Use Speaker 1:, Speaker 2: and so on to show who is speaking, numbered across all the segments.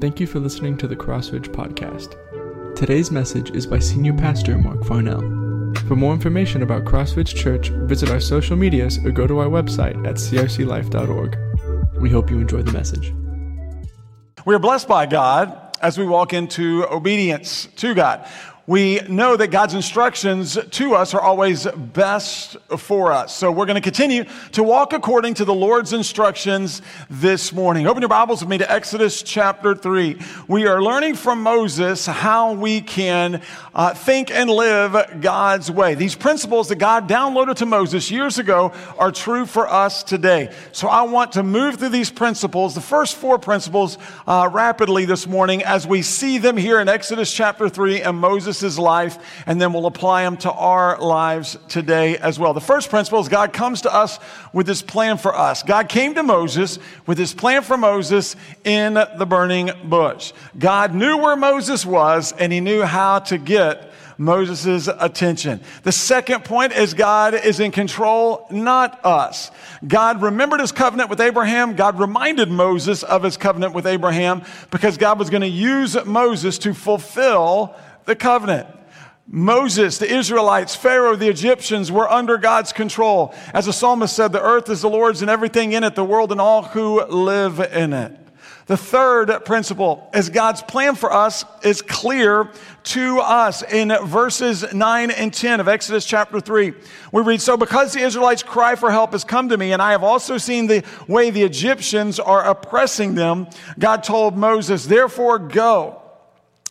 Speaker 1: Thank you for listening to the Crossridge Podcast. Today's message is by Senior Pastor Mark Farnell. For more information about Crossridge Church, visit our social medias or go to our website at crclife.org. We hope you enjoy the message.
Speaker 2: We are blessed by God as we walk into obedience to God we know that God's instructions to us are always best for us. So we're going to continue to walk according to the Lord's instructions this morning. Open your Bibles with me to Exodus chapter 3. We are learning from Moses how we can uh, think and live God's way. These principles that God downloaded to Moses years ago are true for us today. So I want to move through these principles, the first four principles, uh, rapidly this morning as we see them here in Exodus chapter 3 and Moses Jesus' life, and then we'll apply them to our lives today as well. The first principle is God comes to us with his plan for us. God came to Moses with his plan for Moses in the burning bush. God knew where Moses was, and he knew how to get Moses' attention. The second point is God is in control, not us. God remembered his covenant with Abraham. God reminded Moses of his covenant with Abraham because God was going to use Moses to fulfill the covenant. Moses, the Israelites, Pharaoh, the Egyptians were under God's control. As the psalmist said, the earth is the Lord's and everything in it, the world and all who live in it. The third principle is God's plan for us is clear to us. In verses 9 and 10 of Exodus chapter 3, we read, So because the Israelites' cry for help has come to me, and I have also seen the way the Egyptians are oppressing them, God told Moses, Therefore go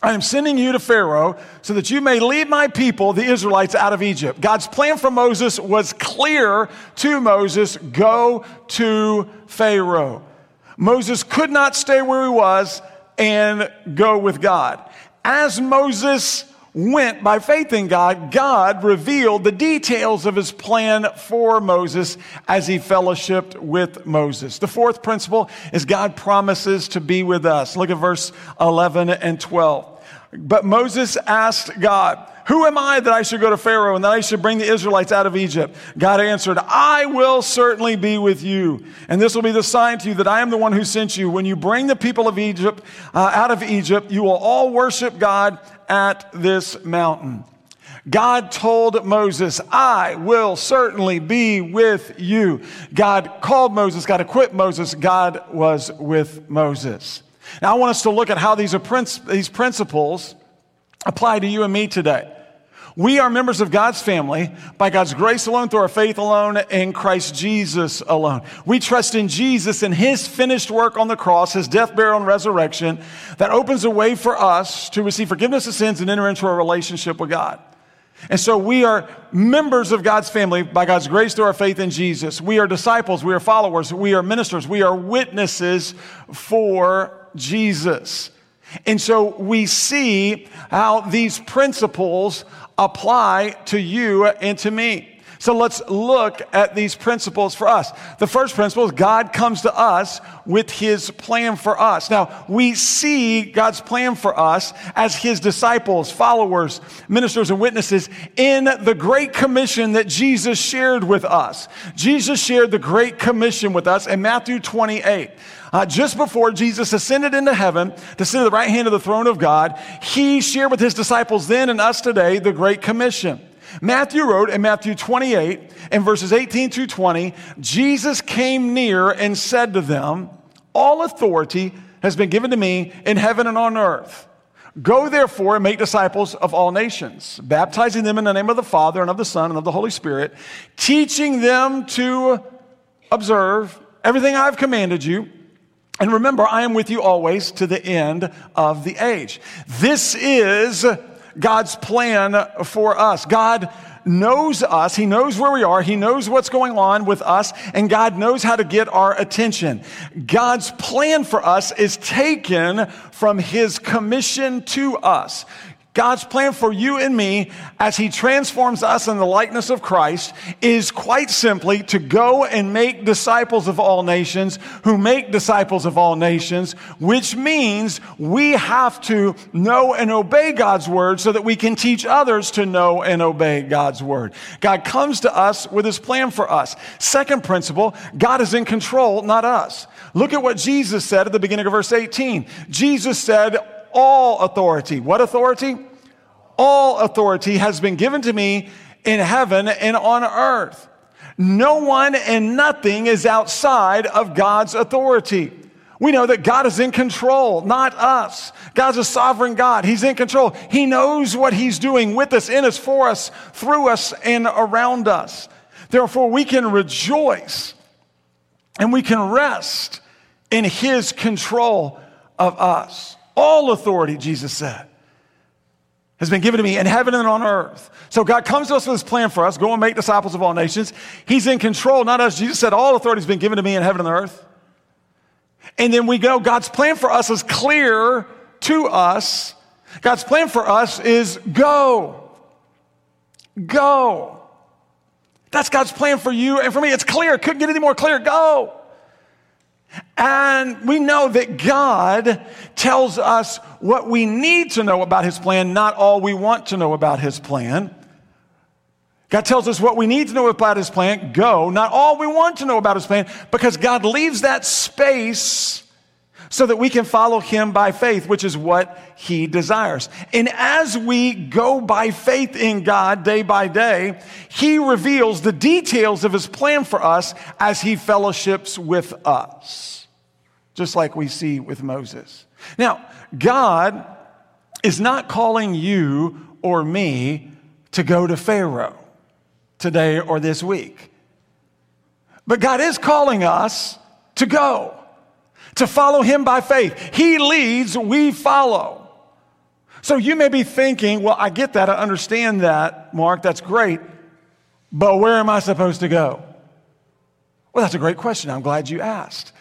Speaker 2: I am sending you to Pharaoh so that you may lead my people, the Israelites, out of Egypt. God's plan for Moses was clear to Moses go to Pharaoh. Moses could not stay where he was and go with God. As Moses went by faith in God, God revealed the details of his plan for Moses as he fellowshipped with Moses. The fourth principle is God promises to be with us. Look at verse 11 and 12. But Moses asked God, Who am I that I should go to Pharaoh and that I should bring the Israelites out of Egypt? God answered, I will certainly be with you. And this will be the sign to you that I am the one who sent you. When you bring the people of Egypt uh, out of Egypt, you will all worship God at this mountain. God told Moses, I will certainly be with you. God called Moses, God equipped Moses, God was with Moses. Now, I want us to look at how these, these principles apply to you and me today. We are members of God's family by God's grace alone, through our faith alone, in Christ Jesus alone. We trust in Jesus and His finished work on the cross, His death, burial, and resurrection that opens a way for us to receive forgiveness of sins and enter into a relationship with God. And so we are members of God's family by God's grace through our faith in Jesus. We are disciples, we are followers, we are ministers, we are witnesses for Jesus. And so we see how these principles apply to you and to me. So let's look at these principles for us. The first principle is God comes to us with his plan for us. Now, we see God's plan for us as his disciples, followers, ministers, and witnesses in the Great Commission that Jesus shared with us. Jesus shared the Great Commission with us in Matthew 28. Uh, just before Jesus ascended into heaven to sit at the right hand of the throne of God, he shared with his disciples then and us today the Great Commission. Matthew wrote in Matthew 28 in verses 18 through 20, Jesus came near and said to them, All authority has been given to me in heaven and on earth. Go therefore and make disciples of all nations, baptizing them in the name of the Father and of the Son and of the Holy Spirit, teaching them to observe everything I've commanded you. And remember, I am with you always to the end of the age. This is God's plan for us. God knows us. He knows where we are. He knows what's going on with us, and God knows how to get our attention. God's plan for us is taken from His commission to us. God's plan for you and me as He transforms us in the likeness of Christ is quite simply to go and make disciples of all nations who make disciples of all nations, which means we have to know and obey God's word so that we can teach others to know and obey God's word. God comes to us with His plan for us. Second principle, God is in control, not us. Look at what Jesus said at the beginning of verse 18. Jesus said, all authority. What authority? All authority has been given to me in heaven and on earth. No one and nothing is outside of God's authority. We know that God is in control, not us. God's a sovereign God. He's in control. He knows what He's doing with us, in us, for us, through us, and around us. Therefore, we can rejoice and we can rest in His control of us. All authority, Jesus said, has been given to me in heaven and on earth. So God comes to us with his plan for us go and make disciples of all nations. He's in control, not us. Jesus said, All authority has been given to me in heaven and earth. And then we go, God's plan for us is clear to us. God's plan for us is go. Go. That's God's plan for you and for me. It's clear. Couldn't get any more clear. Go. And we know that God tells us what we need to know about His plan, not all we want to know about His plan. God tells us what we need to know about His plan, go, not all we want to know about His plan, because God leaves that space so that we can follow him by faith, which is what he desires. And as we go by faith in God day by day, he reveals the details of his plan for us as he fellowships with us, just like we see with Moses. Now, God is not calling you or me to go to Pharaoh today or this week. But God is calling us to go to follow him by faith. He leads, we follow. So you may be thinking, well, I get that. I understand that, Mark. That's great. But where am I supposed to go? Well, that's a great question. I'm glad you asked.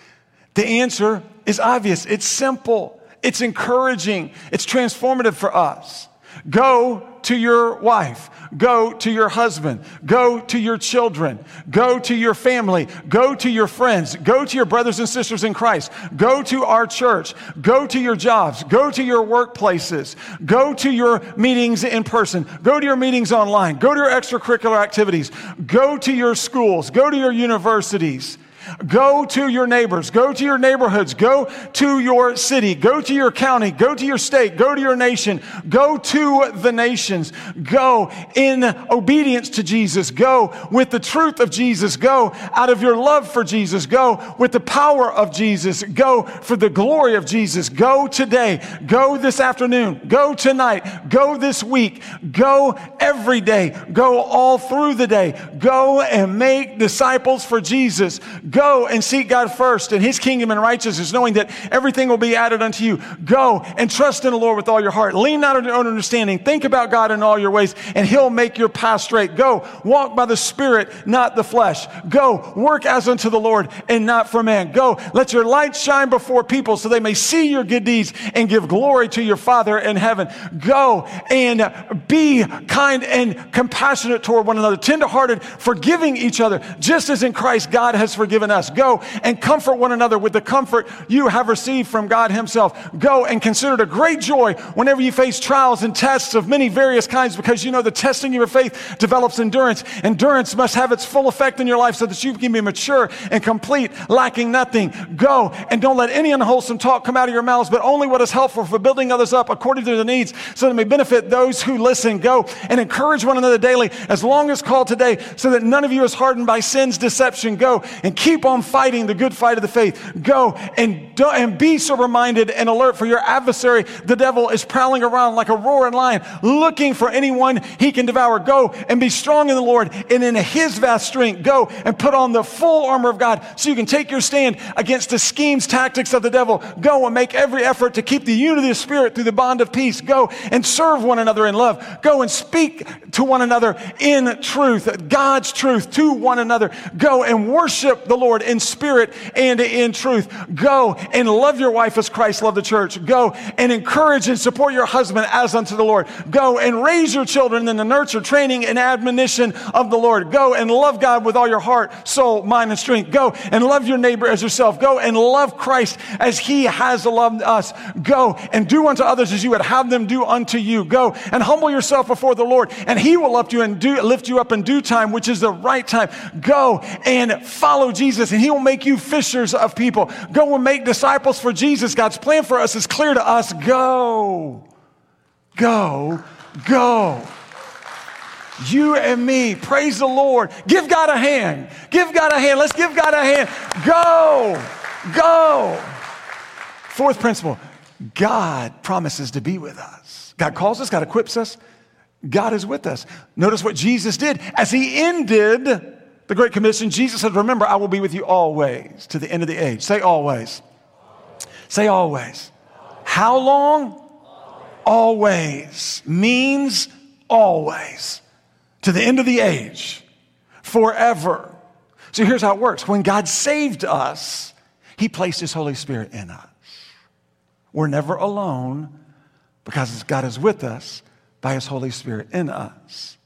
Speaker 2: The answer is obvious. It's simple. It's encouraging. It's transformative for us. Go to your wife. Go to your husband. Go to your children. Go to your family. Go to your friends. Go to your brothers and sisters in Christ. Go to our church. Go to your jobs. Go to your workplaces. Go to your meetings in person. Go to your meetings online. Go to your extracurricular activities. Go to your schools. Go to your universities. Go to your neighbors, go to your neighborhoods, go to your city, go to your county, go to your state, go to your nation, go to the nations. Go in obedience to Jesus, go with the truth of Jesus, go out of your love for Jesus, go with the power of Jesus, go for the glory of Jesus. Go today, go this afternoon, go tonight, go this week, go every day, go all through the day. Go and make disciples for Jesus. Go and seek God first and his kingdom and righteousness, knowing that everything will be added unto you. Go and trust in the Lord with all your heart. Lean not on your own understanding. Think about God in all your ways, and he'll make your path straight. Go walk by the Spirit, not the flesh. Go work as unto the Lord and not for man. Go let your light shine before people so they may see your good deeds and give glory to your Father in heaven. Go and be kind and compassionate toward one another, tenderhearted, forgiving each other, just as in Christ God has forgiven given us. Go and comfort one another with the comfort you have received from God Himself. Go and consider it a great joy whenever you face trials and tests of many various kinds because you know the testing of your faith develops endurance. Endurance must have its full effect in your life so that you can be mature and complete, lacking nothing. Go and don't let any unwholesome talk come out of your mouths, but only what is helpful for building others up according to their needs so that it may benefit those who listen. Go and encourage one another daily as long as called today so that none of you is hardened by sin's deception. Go and keep Keep on fighting the good fight of the faith. Go and, do, and be sober minded and alert, for your adversary, the devil, is prowling around like a roaring lion, looking for anyone he can devour. Go and be strong in the Lord and in his vast strength. Go and put on the full armor of God so you can take your stand against the schemes, tactics of the devil. Go and make every effort to keep the unity of spirit through the bond of peace. Go and serve one another in love. Go and speak to one another in truth, God's truth to one another. Go and worship the Lord in spirit and in truth. Go and love your wife as Christ loved the church. Go and encourage and support your husband as unto the Lord. Go and raise your children in the nurture, training, and admonition of the Lord. Go and love God with all your heart, soul, mind, and strength. Go and love your neighbor as yourself. Go and love Christ as he has loved us. Go and do unto others as you would have them do unto you. Go and humble yourself before the Lord, and he will lift you and do, lift you up in due time, which is the right time. Go and follow Jesus, and he will make you fishers of people. Go and make disciples for Jesus. God's plan for us is clear to us. Go, go, go. You and me, praise the Lord. Give God a hand. Give God a hand. Let's give God a hand. Go, go. Fourth principle God promises to be with us. God calls us, God equips us, God is with us. Notice what Jesus did. As he ended the Great Commission, Jesus said, Remember, I will be with you always to the end of the age. Say always. Say always. How long? Always means always to the end of the age, forever. So here's how it works when God saved us, He placed His Holy Spirit in us. We're never alone because God is with us by His Holy Spirit in us.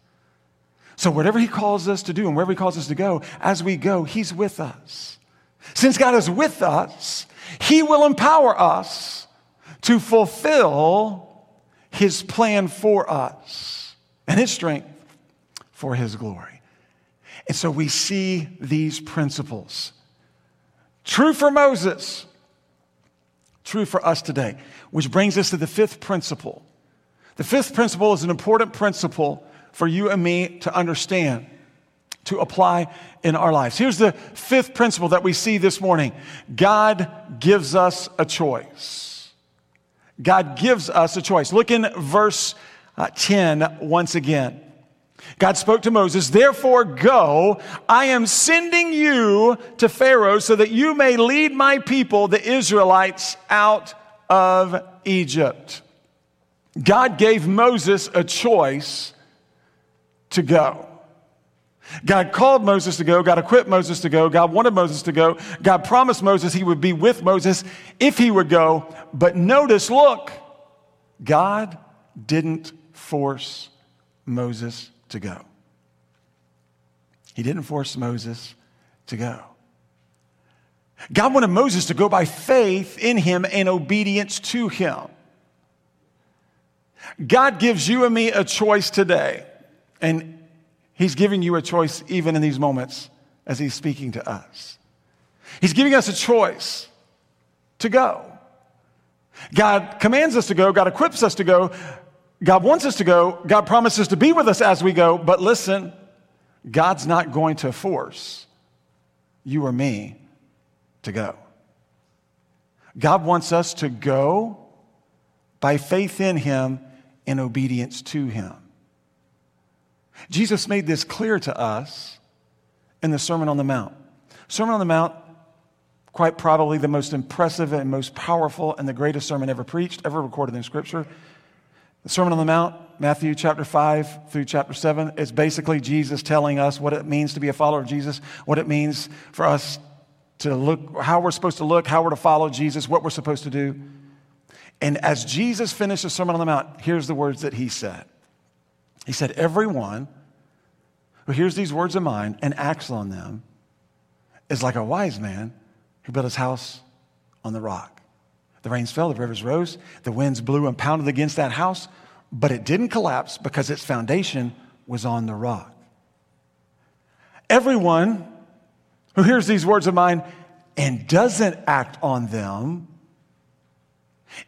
Speaker 2: So, whatever He calls us to do and wherever He calls us to go, as we go, He's with us. Since God is with us, He will empower us to fulfill His plan for us and His strength for His glory. And so we see these principles. True for Moses, true for us today. Which brings us to the fifth principle. The fifth principle is an important principle for you and me to understand, to apply in our lives. Here's the fifth principle that we see this morning God gives us a choice. God gives us a choice. Look in verse uh, 10 once again. God spoke to Moses, Therefore go, I am sending you to Pharaoh so that you may lead my people, the Israelites, out of Egypt. God gave Moses a choice to go. God called Moses to go. God equipped Moses to go. God wanted Moses to go. God promised Moses he would be with Moses if he would go. But notice, look, God didn't force Moses to go. He didn't force Moses to go. God wanted Moses to go by faith in him and obedience to him. God gives you and me a choice today, and He's giving you a choice even in these moments as He's speaking to us. He's giving us a choice to go. God commands us to go, God equips us to go, God wants us to go. God promises to be with us as we go. But listen, God's not going to force you or me to go. God wants us to go by faith in Him and obedience to Him. Jesus made this clear to us in the Sermon on the Mount. Sermon on the Mount, quite probably the most impressive and most powerful and the greatest sermon ever preached, ever recorded in Scripture. The Sermon on the Mount, Matthew chapter 5 through chapter 7, is basically Jesus telling us what it means to be a follower of Jesus, what it means for us to look, how we're supposed to look, how we're to follow Jesus, what we're supposed to do. And as Jesus finished the Sermon on the Mount, here's the words that he said He said, Everyone who hears these words of mine and acts on them is like a wise man who built his house on the rock. The rains fell, the rivers rose, the winds blew and pounded against that house, but it didn't collapse because its foundation was on the rock. Everyone who hears these words of mine and doesn't act on them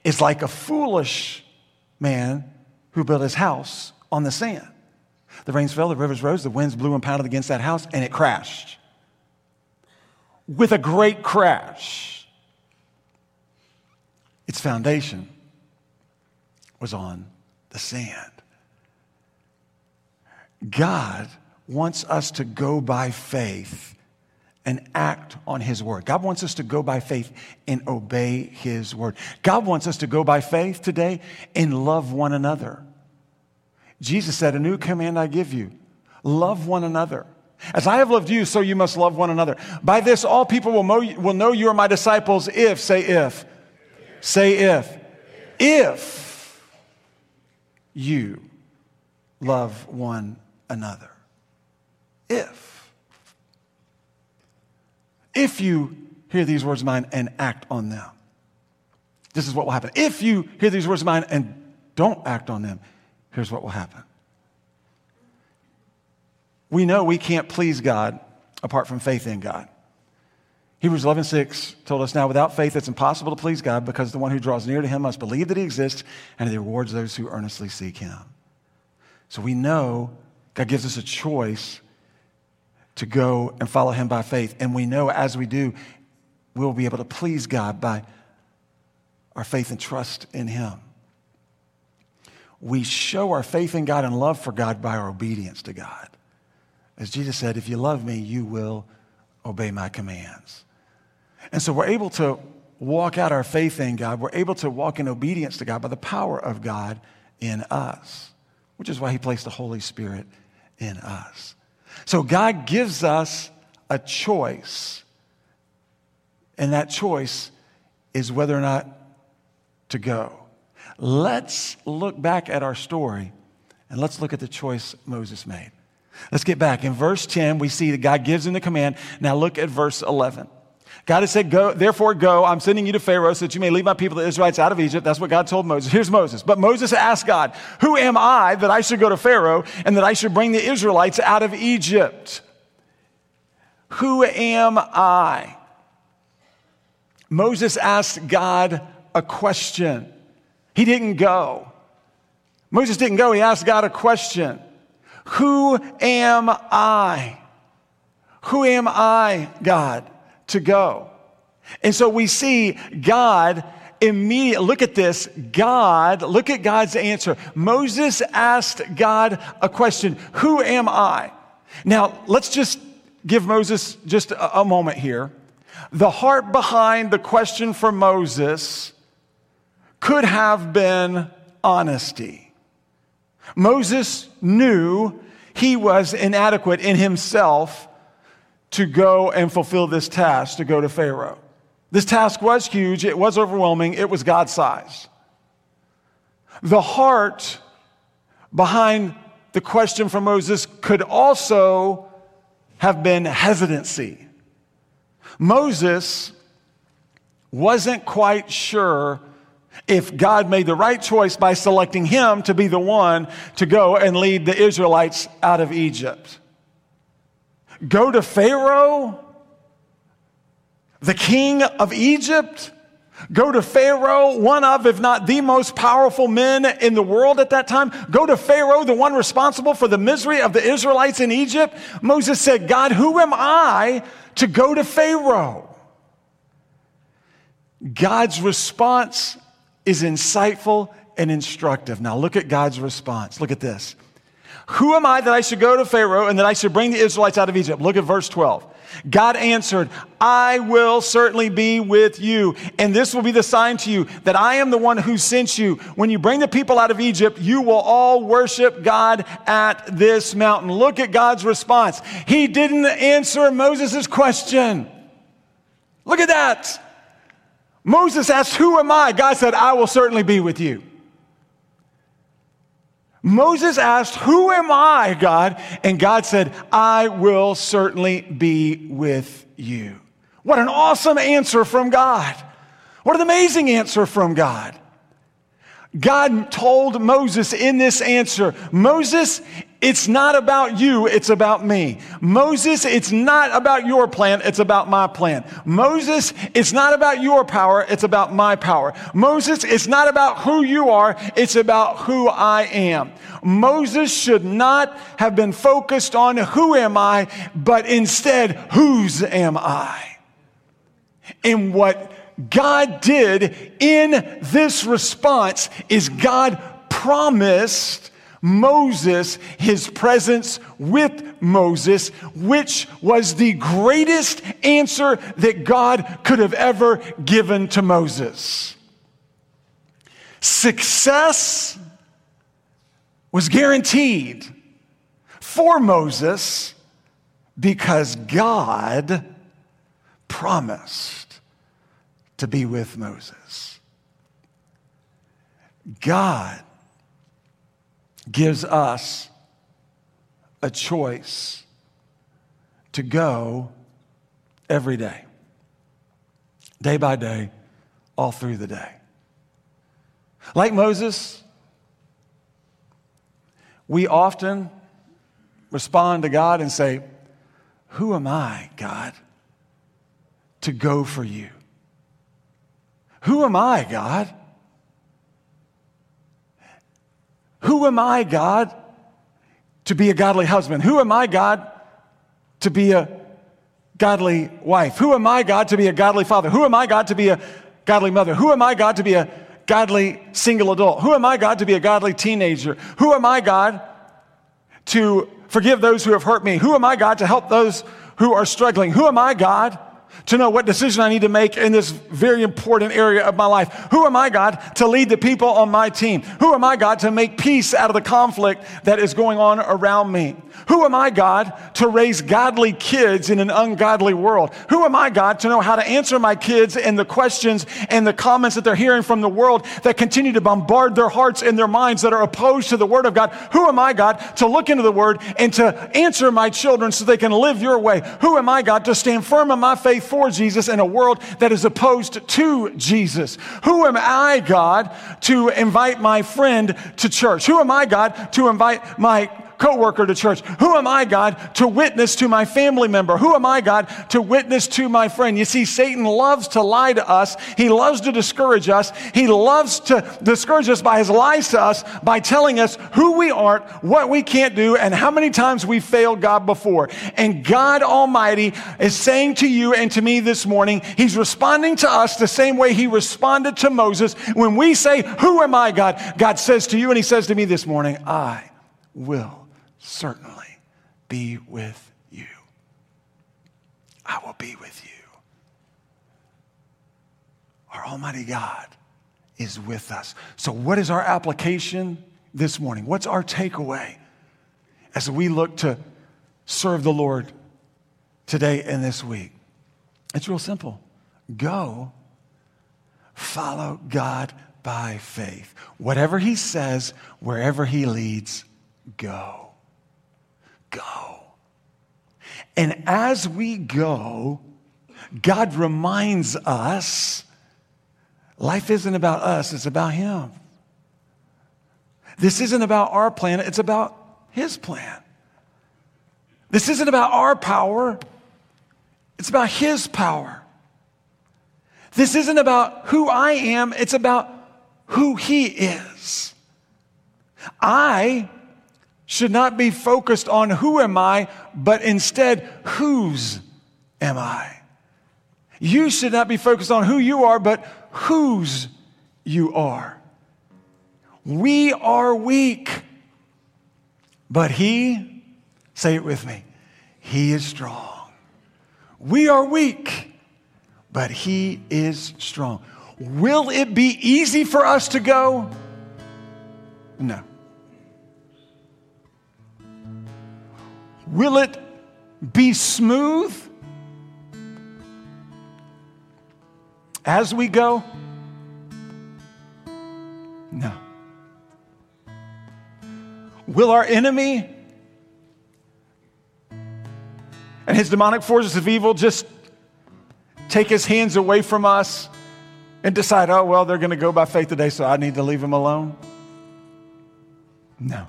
Speaker 2: is like a foolish man who built his house on the sand. The rains fell, the rivers rose, the winds blew and pounded against that house, and it crashed. With a great crash. Its foundation was on the sand. God wants us to go by faith and act on His word. God wants us to go by faith and obey His word. God wants us to go by faith today and love one another. Jesus said, A new command I give you love one another. As I have loved you, so you must love one another. By this, all people will know, will know you are my disciples if, say if, say if, if you love one another. If. If you hear these words of mine and act on them. This is what will happen. If you hear these words of mine and don't act on them, here's what will happen. We know we can't please God apart from faith in God. Hebrews 11, 6 told us now, without faith, it's impossible to please God because the one who draws near to him must believe that he exists and he rewards those who earnestly seek him. So we know God gives us a choice to go and follow him by faith. And we know as we do, we'll be able to please God by our faith and trust in him. We show our faith in God and love for God by our obedience to God. As Jesus said, if you love me, you will obey my commands. And so we're able to walk out our faith in God. We're able to walk in obedience to God by the power of God in us, which is why He placed the Holy Spirit in us. So God gives us a choice, and that choice is whether or not to go. Let's look back at our story and let's look at the choice Moses made. Let's get back. In verse 10, we see that God gives him the command. Now look at verse 11. God has said, Go, therefore go, I'm sending you to Pharaoh so that you may lead my people, the Israelites, out of Egypt. That's what God told Moses. Here's Moses. But Moses asked God, Who am I that I should go to Pharaoh and that I should bring the Israelites out of Egypt? Who am I? Moses asked God a question. He didn't go. Moses didn't go. He asked God a question. Who am I? Who am I, God, to go? And so we see God immediately, look at this. God, look at God's answer. Moses asked God a question Who am I? Now, let's just give Moses just a, a moment here. The heart behind the question for Moses could have been honesty. Moses knew he was inadequate in himself to go and fulfill this task, to go to Pharaoh. This task was huge, it was overwhelming, it was God size. The heart behind the question from Moses could also have been hesitancy. Moses wasn't quite sure if God made the right choice by selecting him to be the one to go and lead the Israelites out of Egypt. Go to Pharaoh, the king of Egypt. Go to Pharaoh, one of, if not the most powerful men in the world at that time. Go to Pharaoh, the one responsible for the misery of the Israelites in Egypt. Moses said, God, who am I to go to Pharaoh? God's response is insightful and instructive. Now, look at God's response. Look at this. Who am I that I should go to Pharaoh and that I should bring the Israelites out of Egypt? Look at verse 12. God answered, I will certainly be with you, and this will be the sign to you that I am the one who sent you. When you bring the people out of Egypt, you will all worship God at this mountain. Look at God's response. He didn't answer Moses' question. Look at that. Moses asked, Who am I? God said, I will certainly be with you. Moses asked, Who am I, God? And God said, I will certainly be with you. What an awesome answer from God. What an amazing answer from God. God told Moses in this answer, Moses, it's not about you, it's about me. Moses, it's not about your plan, it's about my plan. Moses, it's not about your power, it's about my power. Moses, it's not about who you are, it's about who I am. Moses should not have been focused on who am I, but instead, whose am I? And what God did in this response is God promised Moses his presence with Moses, which was the greatest answer that God could have ever given to Moses. Success was guaranteed for Moses because God promised to be with Moses. God gives us a choice to go every day, day by day, all through the day. Like Moses, we often respond to God and say, Who am I, God, to go for you? Who am I, God? Who am I, God, to be a godly husband? Who am I, God, to be a godly wife? Who am I, God, to be a godly father? Who am I, God, to be a godly mother? Who am I, God, to be a godly single adult? Who am I, God, to be a godly teenager? Who am I, God, to forgive those who have hurt me? Who am I, God, to help those who are struggling? Who am I, God, to know what decision I need to make in this very important area of my life. Who am I, God, to lead the people on my team? Who am I, God, to make peace out of the conflict that is going on around me? Who am I, God, to raise godly kids in an ungodly world? Who am I, God, to know how to answer my kids and the questions and the comments that they're hearing from the world that continue to bombard their hearts and their minds that are opposed to the Word of God? Who am I, God, to look into the Word and to answer my children so they can live your way? Who am I, God, to stand firm in my faith for Jesus in a world that is opposed to Jesus? Who am I, God, to invite my friend to church? Who am I, God, to invite my coworker to church? Who am I, God, to witness to my family member? Who am I, God, to witness to my friend? You see, Satan loves to lie to us. He loves to discourage us. He loves to discourage us by his lies to us, by telling us who we aren't, what we can't do, and how many times we failed God before. And God Almighty is saying to you and to me this morning, He's responding to us the same way He responded to Moses. When we say, Who am I, God? God says to you, and He says to me this morning, I will certainly be with you. I will be with you. Our Almighty God is with us. So, what is our application this morning? What's our takeaway as we look to serve the Lord today and this week? It's real simple go, follow God by faith. Whatever He says, wherever He leads, go go. And as we go, God reminds us life isn't about us, it's about Him. This isn't about our plan, it's about His plan. This isn't about our power, it's about His power. This isn't about who I am, it's about who He is. I should not be focused on who am I, but instead, whose am I? You should not be focused on who you are, but whose you are. We are weak, but He, say it with me, He is strong. We are weak, but He is strong. Will it be easy for us to go? No. Will it be smooth as we go? No. Will our enemy and his demonic forces of evil just take his hands away from us and decide, oh, well, they're going to go by faith today, so I need to leave them alone? No.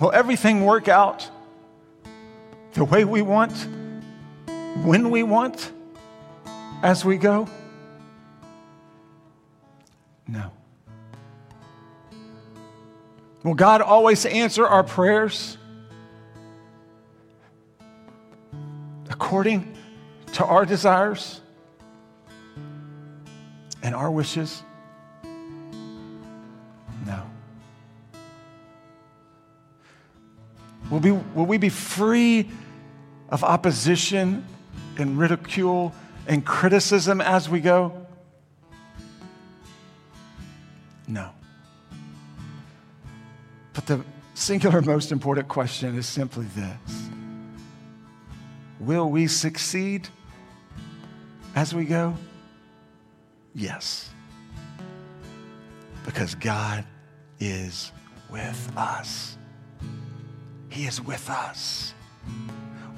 Speaker 2: Will everything work out the way we want, when we want, as we go? No. Will God always answer our prayers according to our desires and our wishes? Will we, will we be free of opposition and ridicule and criticism as we go? No. But the singular most important question is simply this Will we succeed as we go? Yes. Because God is with us. He is with us.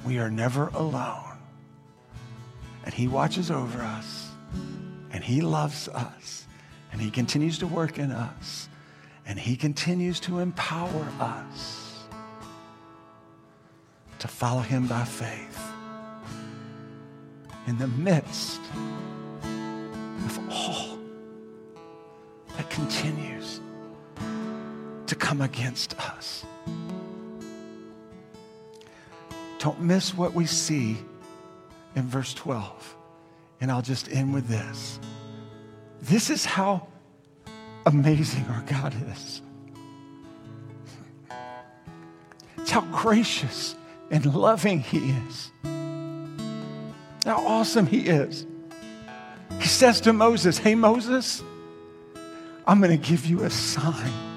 Speaker 2: We are never alone. And He watches over us. And He loves us. And He continues to work in us. And He continues to empower us to follow Him by faith in the midst of all that continues to come against us. Don't miss what we see in verse 12. And I'll just end with this. This is how amazing our God is. It's how gracious and loving He is how awesome he is. He says to Moses, Hey, Moses, I'm going to give you a sign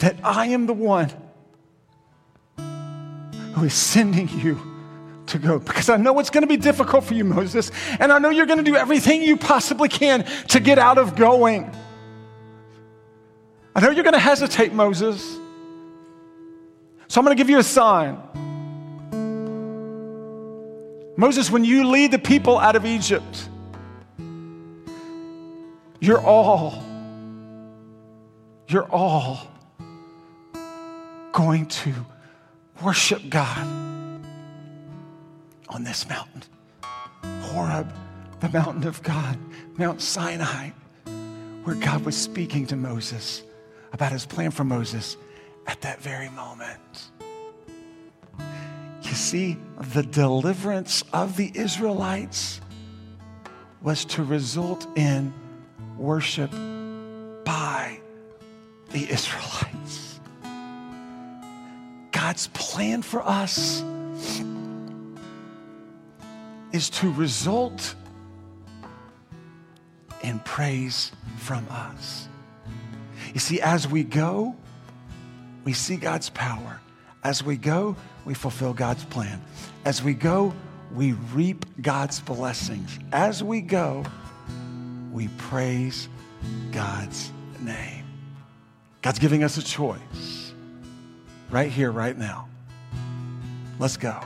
Speaker 2: that I am the one who is sending you to go because I know it's going to be difficult for you, Moses, and I know you're going to do everything you possibly can to get out of going. I know you're going to hesitate, Moses. So I'm going to give you a sign. Moses, when you lead the people out of Egypt, you're all, you're all going to worship God on this mountain. Horeb, the mountain of God, Mount Sinai, where God was speaking to Moses about his plan for Moses at that very moment. You see, the deliverance of the Israelites was to result in worship by the Israelites. God's plan for us is to result in praise from us. You see, as we go, we see God's power. As we go, we fulfill God's plan. As we go, we reap God's blessings. As we go, we praise God's name. God's giving us a choice right here, right now. Let's go.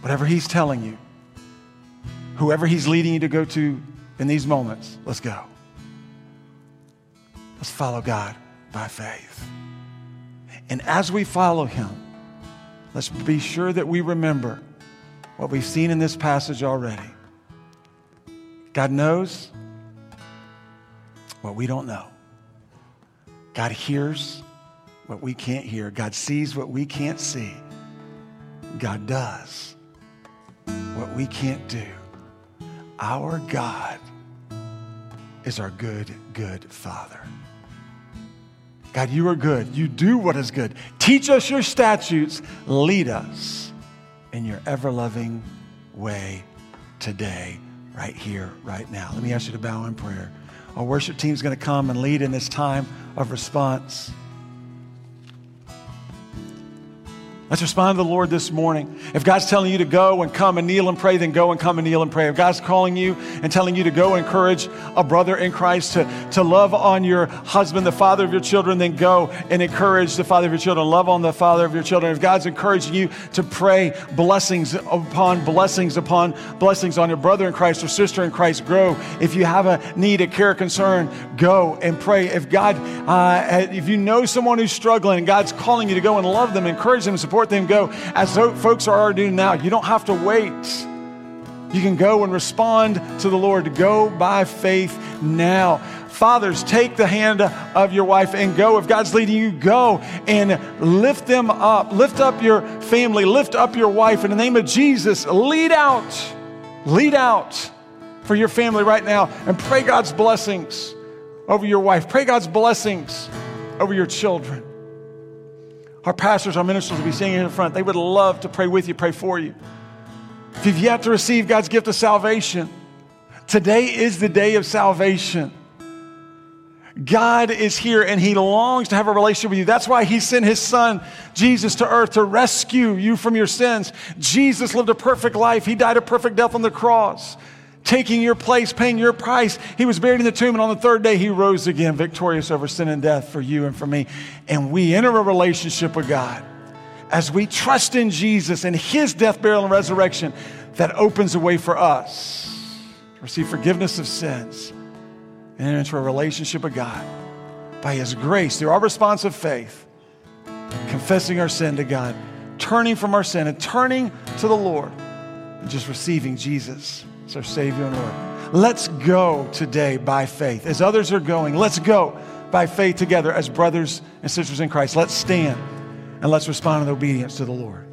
Speaker 2: Whatever He's telling you, whoever He's leading you to go to in these moments, let's go. Let's follow God by faith. And as we follow him, let's be sure that we remember what we've seen in this passage already. God knows what we don't know. God hears what we can't hear. God sees what we can't see. God does what we can't do. Our God is our good, good Father. God, you are good. You do what is good. Teach us your statutes. Lead us in your ever loving way today, right here, right now. Let me ask you to bow in prayer. Our worship team is going to come and lead in this time of response. Let's respond to the Lord this morning. If God's telling you to go and come and kneel and pray, then go and come and kneel and pray. If God's calling you and telling you to go and encourage a brother in Christ to, to love on your husband, the father of your children, then go and encourage the father of your children. Love on the father of your children. If God's encouraging you to pray blessings upon blessings upon blessings on your brother in Christ or sister in Christ, grow. If you have a need, a care, concern, go and pray. If God, uh, if you know someone who's struggling and God's calling you to go and love them, encourage them, support support them go as folks are already doing now. You don't have to wait. You can go and respond to the Lord. Go by faith now. Fathers, take the hand of your wife and go. If God's leading you, go and lift them up. Lift up your family. Lift up your wife. In the name of Jesus, lead out. Lead out for your family right now and pray God's blessings over your wife. Pray God's blessings over your children. Our pastors, our ministers will be singing in the front. They would love to pray with you, pray for you. If you've yet to receive God's gift of salvation, today is the day of salvation. God is here and he longs to have a relationship with you. That's why he sent his son, Jesus, to earth to rescue you from your sins. Jesus lived a perfect life. He died a perfect death on the cross, taking your place, paying your price. He was buried in the tomb, and on the third day, he rose again, victorious over sin and death for you and for me. And we enter a relationship with God as we trust in Jesus and his death, burial, and resurrection that opens a way for us to receive forgiveness of sins and enter into a relationship with God by his grace through our response of faith, confessing our sin to God, turning from our sin and turning to the Lord, and just receiving Jesus as our Savior and Lord. Let's go today by faith. As others are going, let's go by faith together as brothers and sisters in Christ. Let's stand and let's respond in obedience to the Lord.